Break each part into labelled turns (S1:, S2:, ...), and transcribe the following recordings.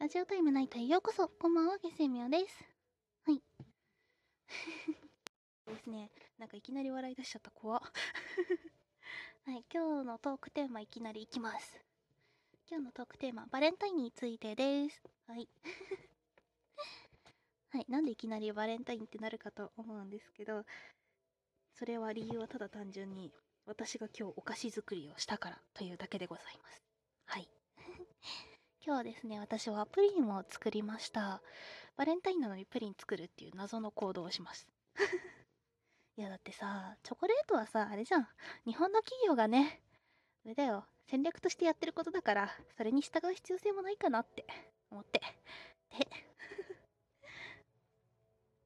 S1: ラジオタイムナイトへようこそ。こんばんは、ゲセミオです。はい。ですね。なんかいきなり笑い出しちゃった、怖っ。はい、今日のトークテーマいきなりいきます。今日のトークテーマ、バレンタインについてです。はい。はい、なんでいきなりバレンタインってなるかと思うんですけど、それは理由はただ単純に、私が今日お菓子作りをしたからというだけでございます。はい。今日ですね、私はプリンを作りました。バレンタインなのにプリン作るっていう謎の行動をします。いやだってさ、チョコレートはさ、あれじゃん。日本の企業がね、あれだよ、戦略としてやってることだから、それに従う必要性もないかなって思って。で、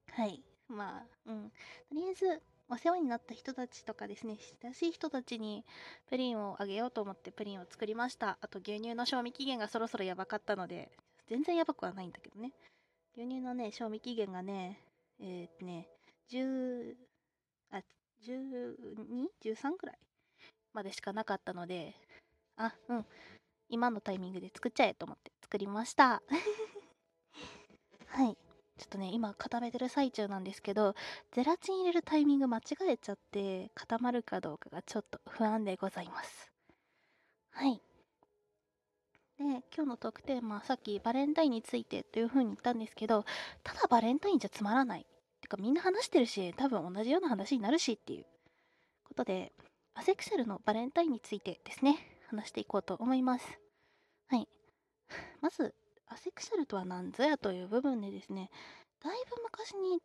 S1: はい。まあ、うん。とりあえず、お世話になった人たちとかですね、親しい人たちにプリンをあげようと思ってプリンを作りました。あと牛乳の賞味期限がそろそろやばかったので、全然やばくはないんだけどね。牛乳のね、賞味期限がね、えー、っとね、10、あ、12?13 くらいまでしかなかったので、あ、うん。今のタイミングで作っちゃえと思って作りました。はい。ちょっとね、今固めてる最中なんですけど、ゼラチン入れるタイミング間違えちゃって、固まるかどうかがちょっと不安でございます。はい。で、今日のトークテーマ、さっきバレンタインについてという風に言ったんですけど、ただバレンタインじゃつまらない。てかみんな話してるし、多分同じような話になるしっていうことで、アセクシャルのバレンタインについてですね、話していこうと思います。はい。まず、アセクシャルとは何ぞやという部分でですね、だいぶ昔に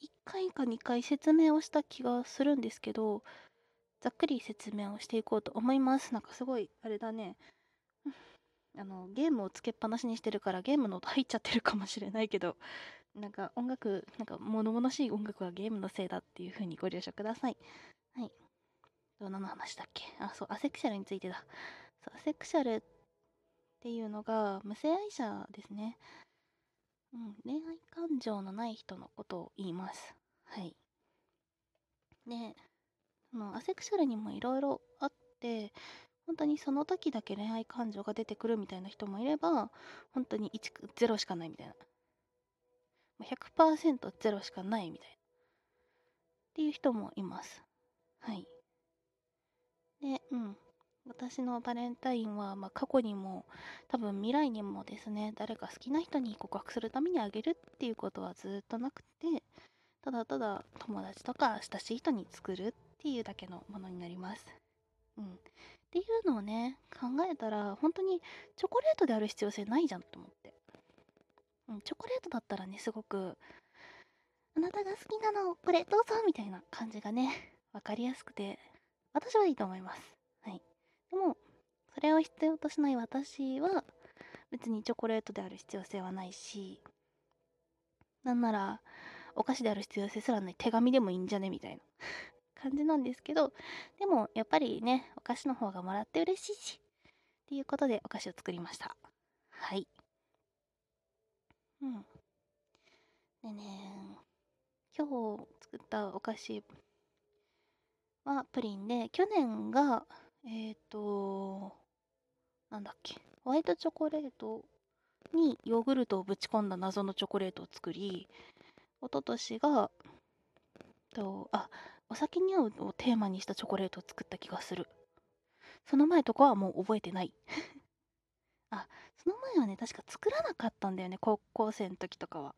S1: 1回か2回説明をした気がするんですけど、ざっくり説明をしていこうと思います。なんかすごい、あれだね。あの、ゲームをつけっぱなしにしてるからゲームの音入っちゃってるかもしれないけど、なんか音楽、なんか物々しい音楽はゲームのせいだっていう風にご了承ください。はい。どうなの話だっけ？あ、そう、アセクシャルについてだ。そう、アセクシャルっていうのが無性愛者ですね。うん、恋愛感情のない人のことを言います。はい。で、そのアセクシャルにもいろいろあって、本当にその時だけ恋愛感情が出てくるみたいな人もいれば、本当に1、0しかないみたいな。100%ゼロしかないみたいな。っていう人もいます。はい。で、うん。私のバレンタインは、まあ、過去にも多分未来にもですね誰か好きな人に告白するためにあげるっていうことはずっとなくてただただ友達とか親しい人に作るっていうだけのものになります。うん、っていうのをね考えたら本当にチョコレートである必要性ないじゃんと思って、うん、チョコレートだったらねすごくあなたが好きなのこれどうぞみたいな感じがね分かりやすくて私はいいと思います。もそれを必要としない私は別にチョコレートである必要性はないしなんならお菓子である必要性すらない手紙でもいいんじゃねみたいな 感じなんですけどでもやっぱりねお菓子の方がもらって嬉しいしっていうことでお菓子を作りました。はい。うん。でね今日作ったお菓子はプリンで去年がえっ、ー、と、なんだっけ、ホワイトチョコレートにヨーグルトをぶち込んだ謎のチョコレートを作り、一昨年が、とあ、お酒に合うをテーマにしたチョコレートを作った気がする。その前とかはもう覚えてない あ、その前はね、確か作らなかったんだよね、高校生の時とかは。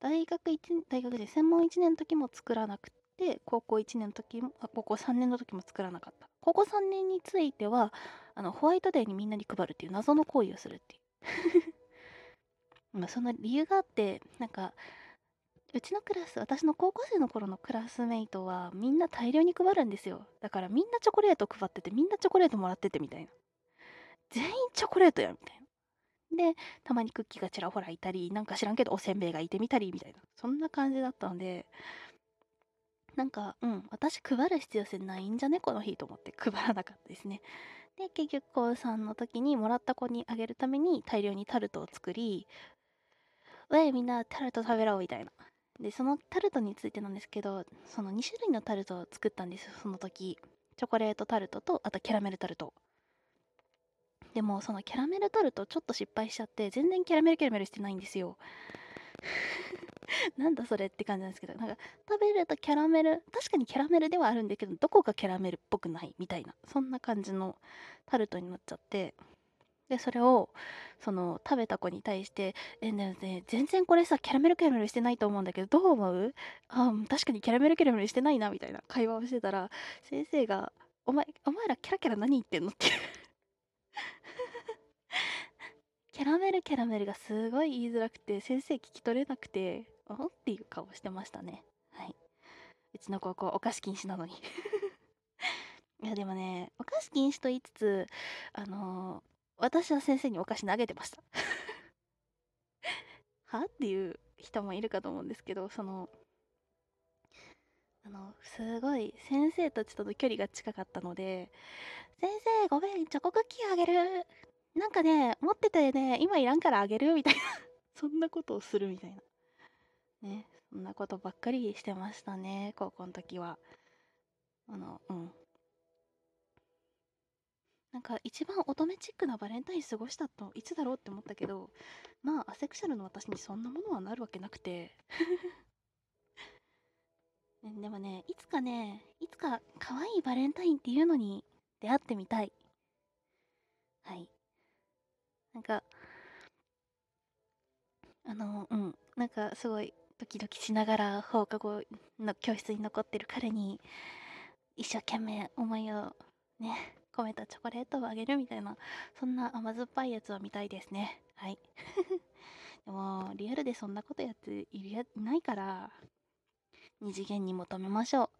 S1: 大学1、大学で専門1年の時も作らなくて、高校1年の時も、あ高校3年の時も作らなかった。高校3年については、あの、ホワイトデーにみんなに配るっていう謎の行為をするっていう。まあその理由があって、なんか、うちのクラス、私の高校生の頃のクラスメイトはみんな大量に配るんですよ。だからみんなチョコレート配ってて、みんなチョコレートもらっててみたいな。全員チョコレートやみたいな。で、たまにクッキーがちらほらいたり、なんか知らんけどおせんべいがいてみたりみたいな。そんな感じだったので、なんか、うん、私配る必要性ないんじゃねこの日と思って 配らなかったですね。で、結局、高3の時にもらった子にあげるために大量にタルトを作り、うえ、みんなタルト食べろみたいな。で、そのタルトについてなんですけど、その2種類のタルトを作ったんですよ、その時。チョコレートタルトと、あとキャラメルタルト。でもそのキャラメルタルトちょっと失敗しちゃって全然キャラメルキャラメルしてないんですよ なんだそれって感じなんですけどなんか食べるとキャラメル確かにキャラメルではあるんだけどどこかキャラメルっぽくないみたいなそんな感じのタルトになっちゃってでそれをその食べた子に対して「えねね全然これさキャラメルキャラメルしてないと思うんだけどどう思う？あ確かにキャラメルキャラメルしてないな」みたいな会話をしてたら先生が「お前お前らキャラキャラ何言ってんの?」ってキャラメルキャラメルがすごい言いづらくて先生聞き取れなくて「おっていう顔してましたね。はい。うちの高校お菓子禁止なのに。いやでもねお菓子禁止と言いつつあのー私は先生にお菓子投げてました。は？っていう人もいるかと思うんですけどそのあのすごい先生たちとの距離が近かったので「先生ごめんチョコクッキーあげる。なんかね持っててね今いらんからあげる」みたいな。そんなことをするみたいな。ねそんなことばっかりしてましたね高校の時は。あのうん。なんか一番乙女チックなバレンタイン過ごしたといつだろうって思ったけどまあアセクシャルの私にそんなものはなるわけなくて。でもねいつかねいつか可愛いバレンタインっていうのに出会ってみたい。はい。なんかあのうんなんかすごいドキドキしながら放課後の教室に残ってる彼に一生懸命思いをね込めたチョコレートをあげるみたいなそんな甘酸っぱいやつを見たいですね。はい。でもリアルでそんなことやっているやないから二次元に求めましょう。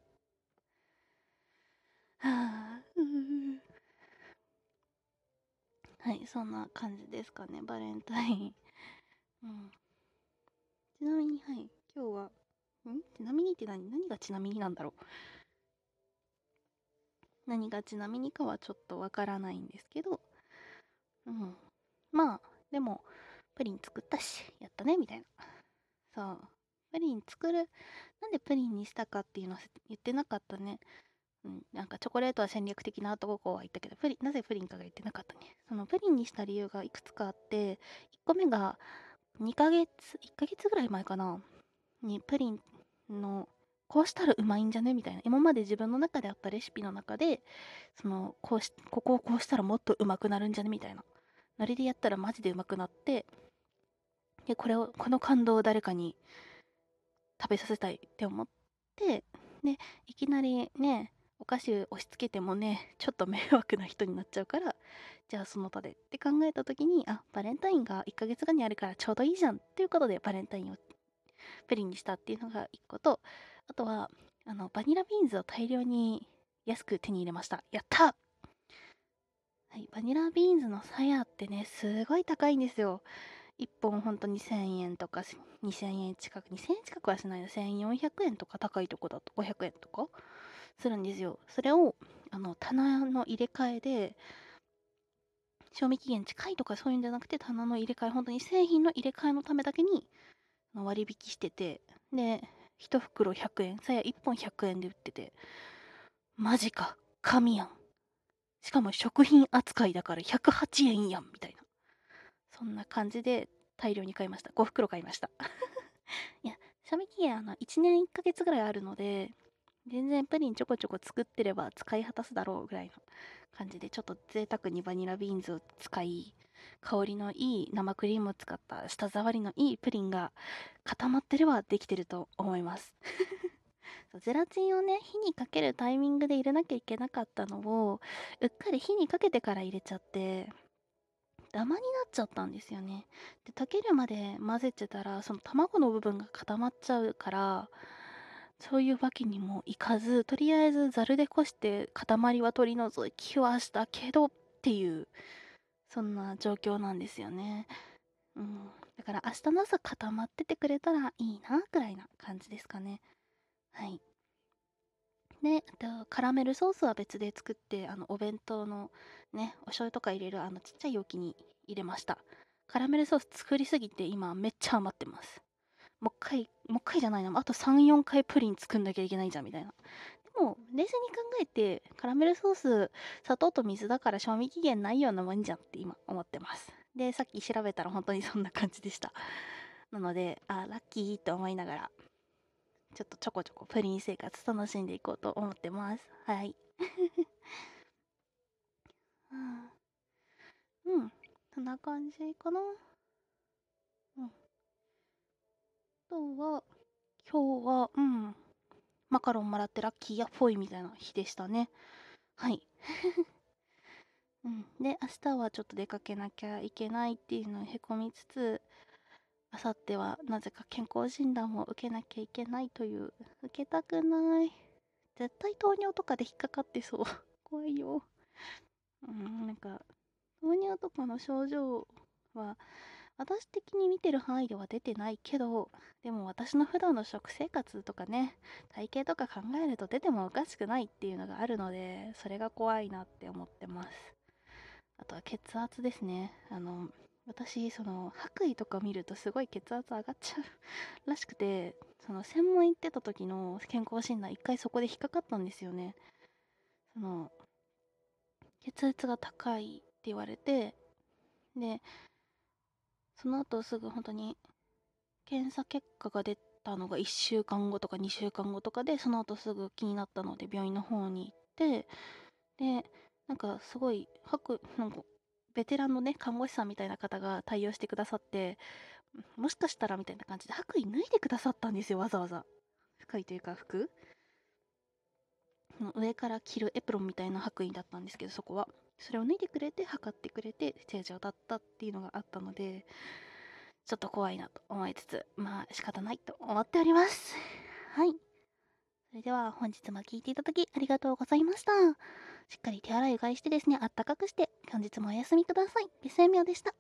S1: はあうん。はいそんな感じですかねバレンタイン うんちなみにはい今日はん？ちなみにって何？何がちなみになんだろう？何がちなみにかはちょっとわからないんですけど、うん。まあ、でも、プリン作ったし、やったね、みたいな。そう。プリン作る、なんでプリンにしたかっていうのは言ってなかったね。うん、なんかチョコレートは戦略的なとこは言ったけど、プリ、なぜプリンかが言ってなかったね。そのプリンにした理由がいくつかあって、1個目が2ヶ月、1ヶ月ぐらい前かな、にプリンのこうしたらうまいんじゃね？みたいな。今まで自分の中であったレシピの中でそのこうしここをこうしたらもっとうまくなるんじゃね？みたいな。ノリでやったらマジでうまくなってでこれをこの感動を誰かに食べさせたいって思ってでいきなりねお菓子押し付けてもねちょっと迷惑な人になっちゃうからじゃあその他でって考えた時にあバレンタインが1ヶ月後にあるからちょうどいいじゃんっていうことでバレンタインをプリンにしたっていうのが1個とあとは、あの、バニラビーンズを大量に安く手に入れました。やったはい、バニラビーンズのさやってね、すごい高いんですよ。1本ほんと2000円とか、2000円近く、2000円近くはしないの、1400円とか高いとこだと500円とかするんですよ。それを、あの、棚の入れ替えで、賞味期限近いとかそういうんじゃなくて、棚の入れ替え、本当に製品の入れ替えのためだけに割引してて、で、1袋100円さや1本100円で売っててマジか神やん。しかも食品扱いだから108円やんみたいな。そんな感じで大量に買いました。5袋買いました。いや賞味期限あの1年1ヶ月ぐらいあるので全然プリンちょこちょこ作ってれば使い果たすだろうぐらいの感じでちょっと贅沢にバニラビーンズを使い香りのいい生クリームを使った舌触りのいいプリンが固まってればできてると思います。ゼラチンをね火にかけるタイミングで入れなきゃいけなかったのをうっかり火にかけてから入れちゃってダマになっちゃったんですよね。で溶けるまで混ぜてたらその卵の部分が固まっちゃうからそういうわけにもいかずとりあえずざるでこして塊は取り除きはしたけどっていうそんな状況なんですよね。うん。だから明日の朝固まっててくれたらいいな、くらいな感じですかね。はい。で、あとカラメルソースは別で作って、あの、お弁当のね、お醤油とか入れるあのちっちゃい容器に入れました。カラメルソース作りすぎて今めっちゃ余ってます。もう一回、もう一回じゃないな、あと3、4回プリン作んなきゃいけないじゃんみたいな。でも冷静に考えてカラメルソース砂糖と水だから賞味期限ないようなもんじゃんって今思ってます。でさっき調べたら本当にそんな感じでした。なのであラッキーと思いながらちょっとちょこちょこプリン生活楽しんでいこうと思ってます。はい。うん。そんな感じかな。うん。とは今日はうんマカロンもらってラッキーやフォイみたいな日でしたね。はい。うん、で、明日はちょっと出かけなきゃいけないっていうのをへこみつつ、あさってはなぜか健康診断を受けなきゃいけないという、受けたくない。絶対糖尿とかで引っかかってそう。怖いよ。うん、なんか、糖尿とかの症状は、私的に見てる範囲では出てないけどでも私の普段の食生活とかね体型とか考えると出てもおかしくないっていうのがあるのでそれが怖いなって思ってます。あとは血圧ですね。あの私その白衣とか見るとすごい血圧上がっちゃうらしくてその専門行ってた時の健康診断一回そこで引っかかったんですよね。その血圧が高いって言われてでその後すぐ本当に検査結果が出たのが1週間後とか2週間後とかでその後すぐ気になったので病院の方に行ってでなんかすごい白なんかベテランのね看護師さんみたいな方が対応してくださってもしかしたらみたいな感じで白衣脱いでくださったんですよわざわざ。深衣というか服。上から着るエプロンみたいな白衣だったんですけどそこは。それを脱いでくれて測ってくれて正常だったっていうのがあったのでちょっと怖いなと思いつつまあ仕方ないと思っておりますはいそれでは本日も聴いていただきありがとうございましたしっかり手洗いうがいしてですねあったかくして本日もお休みください。ベスエミオでした。